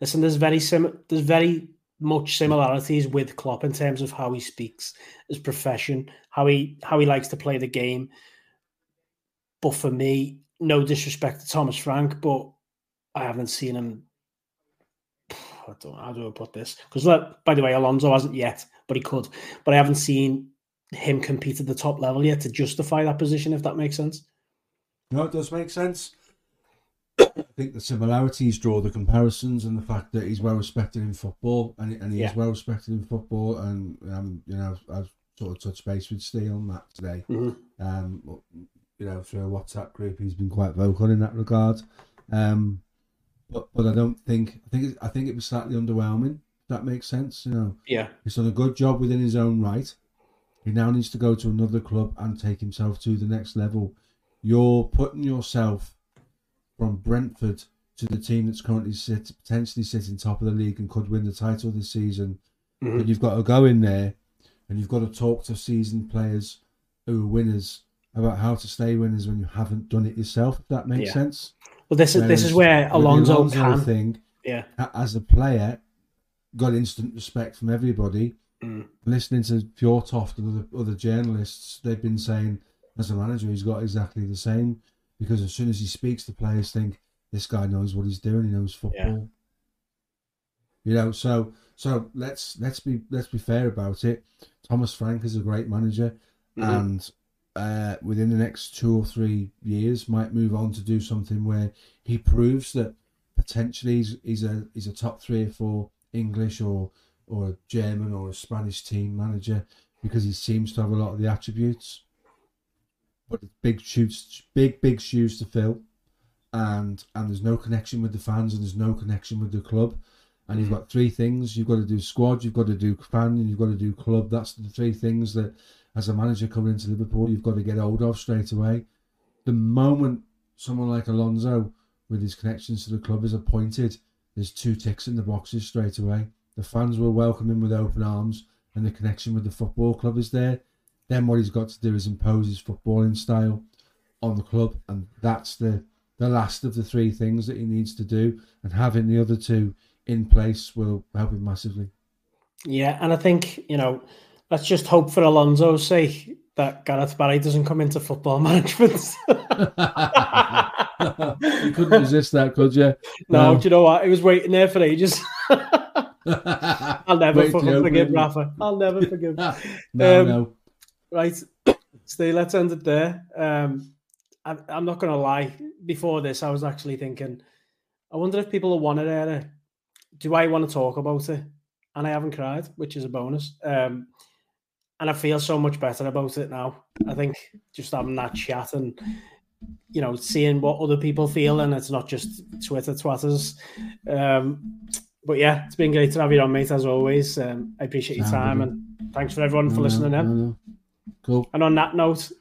listen. There's very sim. There's very much similarities with Klopp in terms of how he speaks, his profession, how he how he likes to play the game. But for me, no disrespect to Thomas Frank, but I haven't seen him. I don't how do I put this? Because by the way, Alonso hasn't yet, but he could. But I haven't seen him compete at the top level yet to justify that position, if that makes sense. No, it does make sense. I think the similarities draw the comparisons and the fact that he's well respected in football and, and he yeah. is well respected in football. And, um, you know, I've sort of touched base with Steve on that today. Mm-hmm. Um, you know, through a WhatsApp group, he's been quite vocal in that regard. Um, but but I don't think I think I think it was slightly underwhelming. That makes sense, you know. Yeah, he's done a good job within his own right. He now needs to go to another club and take himself to the next level. You're putting yourself from Brentford to the team that's currently sit, potentially sitting top of the league and could win the title this season. Mm-hmm. But you've got to go in there and you've got to talk to seasoned players who are winners about how to stay winners when you haven't done it yourself. If that makes yeah. sense. Well, this is Whereas this is where Alonso, Alonso can. Thing, yeah. As a player, got instant respect from everybody. Mm. Listening to Fjortoft and other, other journalists, they've been saying as a manager, he's got exactly the same because as soon as he speaks, the players think this guy knows what he's doing. He knows football. Yeah. You know, so so let's let's be let's be fair about it. Thomas Frank is a great manager, mm-hmm. and uh, within the next two or three years might move on to do something where he proves that potentially he's, he's a he's a top three or four English or or a German or a Spanish team manager because he seems to have a lot of the attributes. But big shoes, big big shoes to fill, and and there's no connection with the fans and there's no connection with the club. And you've mm-hmm. got three things: you've got to do squad, you've got to do fan, and you've got to do club. That's the three things that as a manager coming into Liverpool, you've got to get hold of straight away. The moment someone like Alonso, with his connections to the club, is appointed, there's two ticks in the boxes straight away. The fans will welcome him with open arms, and the connection with the football club is there. Then what he's got to do is impose his footballing style on the club, and that's the the last of the three things that he needs to do. And having the other two in place will help him massively. Yeah, and I think you know let's just hope for Alonso's sake that Gareth Barry doesn't come into football management. you couldn't resist that, could you? No, no. do you know what? He was waiting there for ages. I'll never Wait forgive Rafa. I'll never forgive. no, um, no. Right, Ste. Let's end it there. Um, I, I'm not going to lie. Before this, I was actually thinking, I wonder if people want it. Era, do I want to talk about it? And I haven't cried, which is a bonus. Um, and I feel so much better about it now. I think just having that chat and you know seeing what other people feel, and it's not just Twitter twatters. Um, but yeah, it's been great to have you on, mate, as always. Um, I appreciate your time and thanks for everyone for listening in. Cool. And on that note,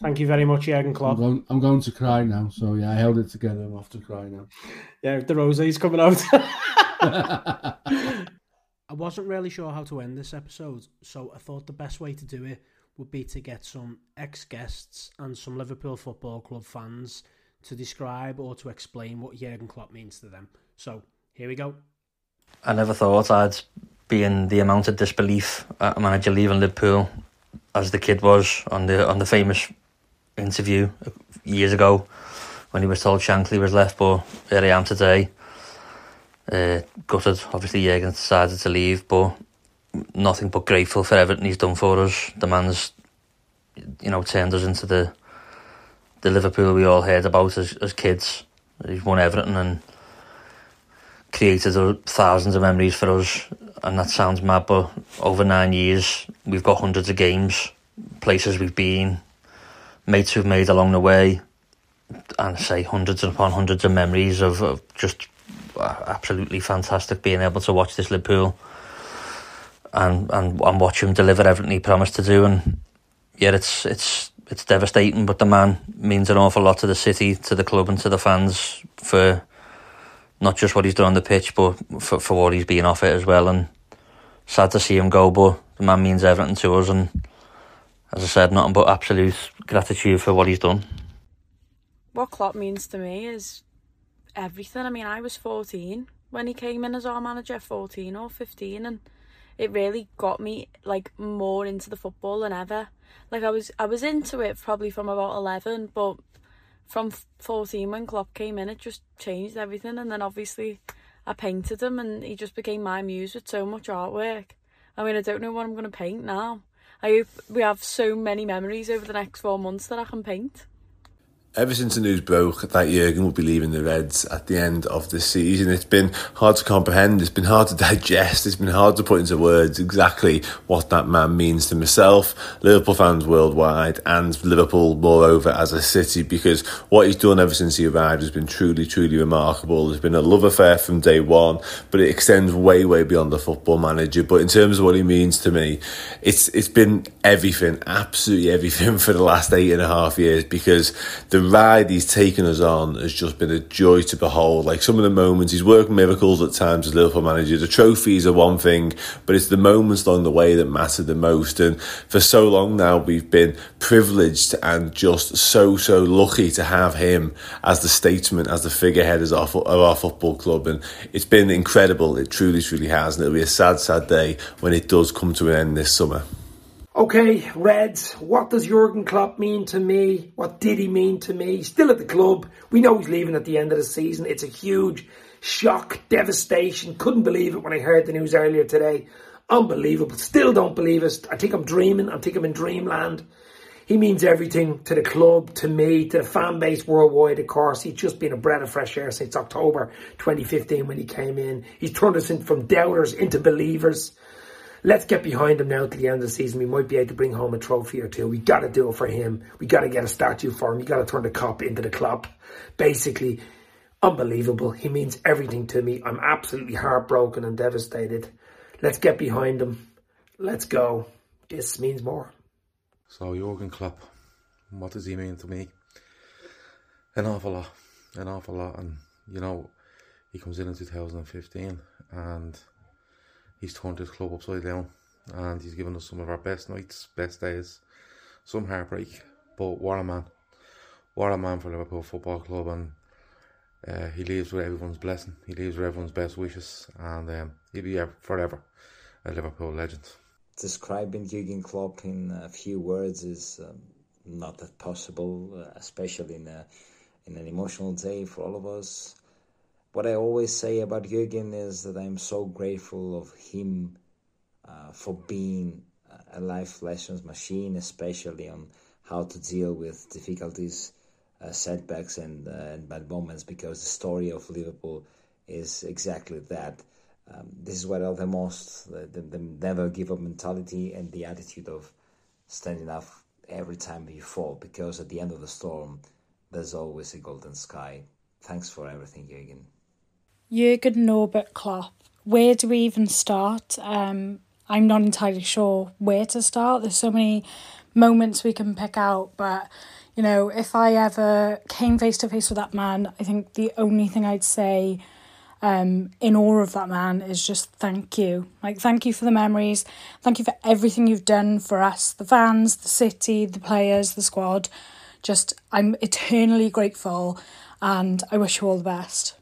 thank you very much, Jurgen Klopp. I'm going, I'm going to cry now. So yeah, I held it together. I'm off to cry now. Yeah, the rosie's coming out. I wasn't really sure how to end this episode, so I thought the best way to do it would be to get some ex guests and some Liverpool Football Club fans to describe or to explain what Jurgen Klopp means to them. So here we go. I never thought I'd be in the amount of disbelief at a manager leaving Liverpool as the kid was on the on the famous interview years ago when he was told Shankly was left, but here I am today. Uh, gutted, obviously, Jurgen decided to leave, but nothing but grateful for everything he's done for us. The man's, you know, turned us into the the Liverpool we all heard about as, as kids. He's won everything and created thousands of memories for us, and that sounds mad, but over nine years, we've got hundreds of games, places we've been, mates we've made along the way, and say hundreds upon hundreds of memories of, of just absolutely fantastic being able to watch this Liverpool and, and and watch him deliver everything he promised to do. And yeah, it's it's it's devastating, but the man means an awful lot to the city, to the club, and to the fans for not just what he's done on the pitch, but for for what he's been off it as well. And sad to see him go, but the man means everything to us. And as I said, nothing but absolute gratitude for what he's done. What Klopp means to me is everything. I mean, I was 14 when he came in as our manager, 14 or 15, and it really got me like more into the football than ever. Like I was I was into it probably from about 11, but from 14 when Klopp came in, it just changed everything. And then obviously I painted him, and he just became my muse with so much artwork. I mean, I don't know what I'm going to paint now. I hope we have so many memories over the next four months that I can paint ever since the news broke that Jurgen would be leaving the Reds at the end of the season, it's been hard to comprehend, it's been hard to digest, it's been hard to put into words exactly what that man means to myself, Liverpool fans worldwide, and Liverpool, moreover, as a city, because what he's done ever since he arrived has been truly, truly remarkable. There's been a love affair from day one, but it extends way, way beyond the football manager. But in terms of what he means to me, it's it's been everything, absolutely everything for the last eight and a half years, because the ride he's taken us on has just been a joy to behold. Like some of the moments, he's worked miracles at times as Liverpool manager. The trophies are one thing, but it's the moments along the way that matter the most. And for so long now, we've been privileged and just so, so lucky to have him as the statesman, as the figurehead of our, of our football club. And it's been incredible. It truly, truly has. And it'll be a sad, sad day when it does come to an end this summer. Okay, Reds, what does Jurgen Klopp mean to me? What did he mean to me? Still at the club. We know he's leaving at the end of the season. It's a huge shock, devastation. Couldn't believe it when I heard the news earlier today. Unbelievable. Still don't believe it. I think I'm dreaming. I think I'm in dreamland. He means everything to the club, to me, to the fan base worldwide, of course. He's just been a breath of fresh air since October 2015 when he came in. He's turned us in from doubters into believers let's get behind him now to the end of the season. We might be able to bring home a trophy or two. We got to do it for him. We got to get a statue for him. You got to turn the Kop into the club. Basically, unbelievable. He means everything to me. I'm absolutely heartbroken and devastated. Let's get behind him. Let's go. This means more. So, Jurgen Klopp, what does he mean to me? An awful lot. An awful lot. And, you know, he comes in in 2015 and he's turned his club upside down and he's given us some of our best nights, best days, some heartbreak. But what a man. What a man for Liverpool Football Club and uh, he leaves with everyone's blessing. He leaves with everyone's best wishes and um, he'll be here forever a Liverpool legend. Describing Jurgen Klopp in a few words is um, not that possible, uh, especially in a, in an emotional day for all of us what I always say about Jürgen is that I'm so grateful of him uh, for being a life lessons machine, especially on how to deal with difficulties, uh, setbacks, and, uh, and bad moments. Because the story of Liverpool is exactly that. Um, this is what I love the most: the, the, the never give up mentality and the attitude of standing up every time you fall. Because at the end of the storm, there's always a golden sky. Thanks for everything, Jürgen. Jurgen Norbert Klopp. Where do we even start? Um, I'm not entirely sure where to start. There's so many moments we can pick out, but you know, if I ever came face to face with that man, I think the only thing I'd say um, in awe of that man is just thank you. Like, thank you for the memories. Thank you for everything you've done for us, the fans, the city, the players, the squad. Just, I'm eternally grateful and I wish you all the best.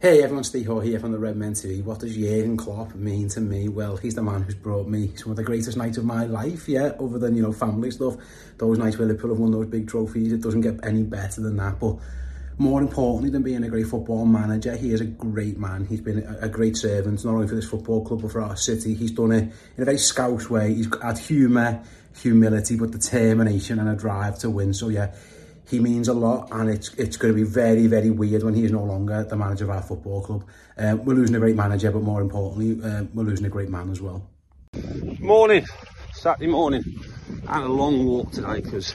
Hey everyone, Steve Hoare here from the Red Men TV. What does Jurgen Klopp mean to me? Well, he's the man who's brought me some of the greatest nights of my life, yeah, other than, you know, family stuff. Those nights where Liverpool have won those big trophies, it doesn't get any better than that. But more importantly than being a great football manager, he is a great man. He's been a great servant, not only for this football club, but for our city. He's done it in a very scout way. He's had humour, humility, but determination and a drive to win. So, yeah, he means a lot, and it's it's going to be very, very weird when he's no longer the manager of our football club. Um, we're losing a great manager, but more importantly, um, we're losing a great man as well. Morning, Saturday morning, and a long walk today because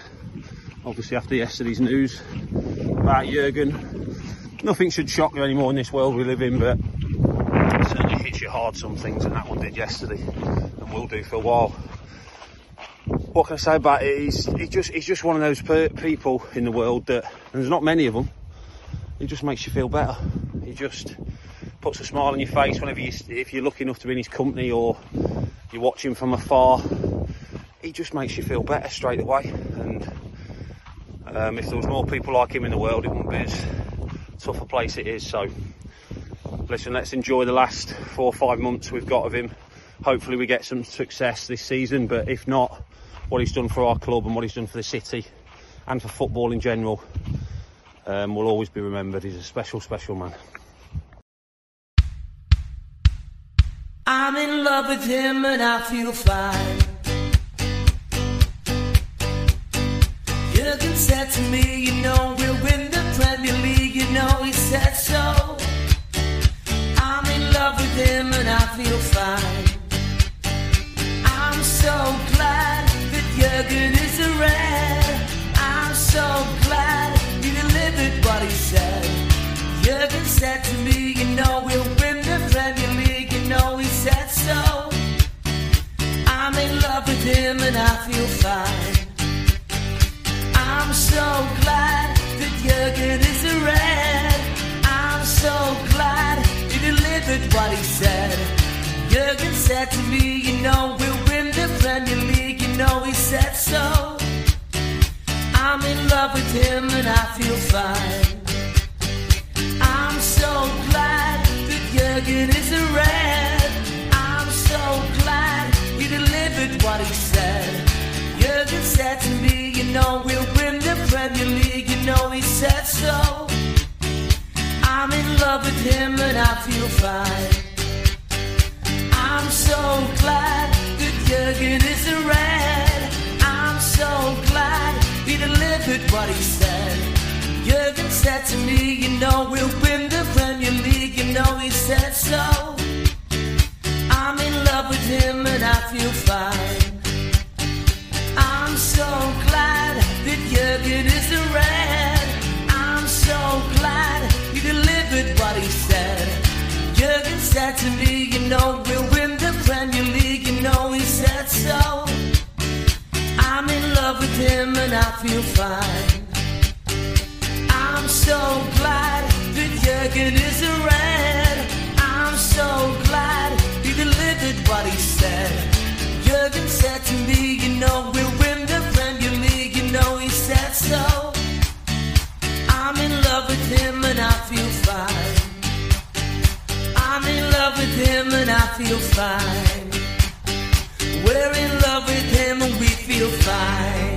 obviously after yesterday's news about Jurgen, nothing should shock you anymore in this world we live in, but it certainly hits you hard some things, and that one did yesterday, and will do for a while what can I say about it? He's, just he's just one of those per- people in the world that and there's not many of them. He just makes you feel better. He just puts a smile on your face whenever you if you're lucky enough to be in his company or you watch him from afar. He just makes you feel better straight away. And um, if there was more people like him in the world, it wouldn't be as tough a place it is. So listen, let's enjoy the last four or five months we've got of him. Hopefully we get some success this season, but if not, what he's done for our club and what he's done for the city and for football in general um, will always be remembered. He's a special, special man. I'm in love with him and I feel fine. Jurgen said to me, you know, we'll win the Premier League, you know, he said so. I'm in love with him and I feel fine. So glad he delivered what he said. Jurgen said to me, you know, we'll win the Premier League, you know, he said so. I'm in love with him and I feel fine. I'm so glad that Jurgen is a red. I'm so glad he delivered what he said. Jurgen said to me, you know, we'll him and I feel fine. I'm so glad that Jurgen is a red. I'm so glad he delivered what he said. Jurgen said to me, you know, we'll win the Premier League, you know, he said so. I'm in love with him and I feel fine. I'm so glad that Jurgen is a red. I'm so he delivered what he said. Jurgen said to me, you know, we'll win the Premier League, you know, he said so. I'm in love with him and I feel fine. I'm so glad that Jurgen is a red. I'm so glad he delivered what he said. Jurgen said to me, you know, we'll win the Premier League, you know, he said so. Love with him and I feel fine. I'm so glad that Jurgen is a red. I'm so glad he delivered what he said. Jurgen said to me, you know, we'll win the Premier League, you know, he said so. I'm in love with him and I feel fine. I'm in love with him and I feel fine. We're in love with him and we feel fine.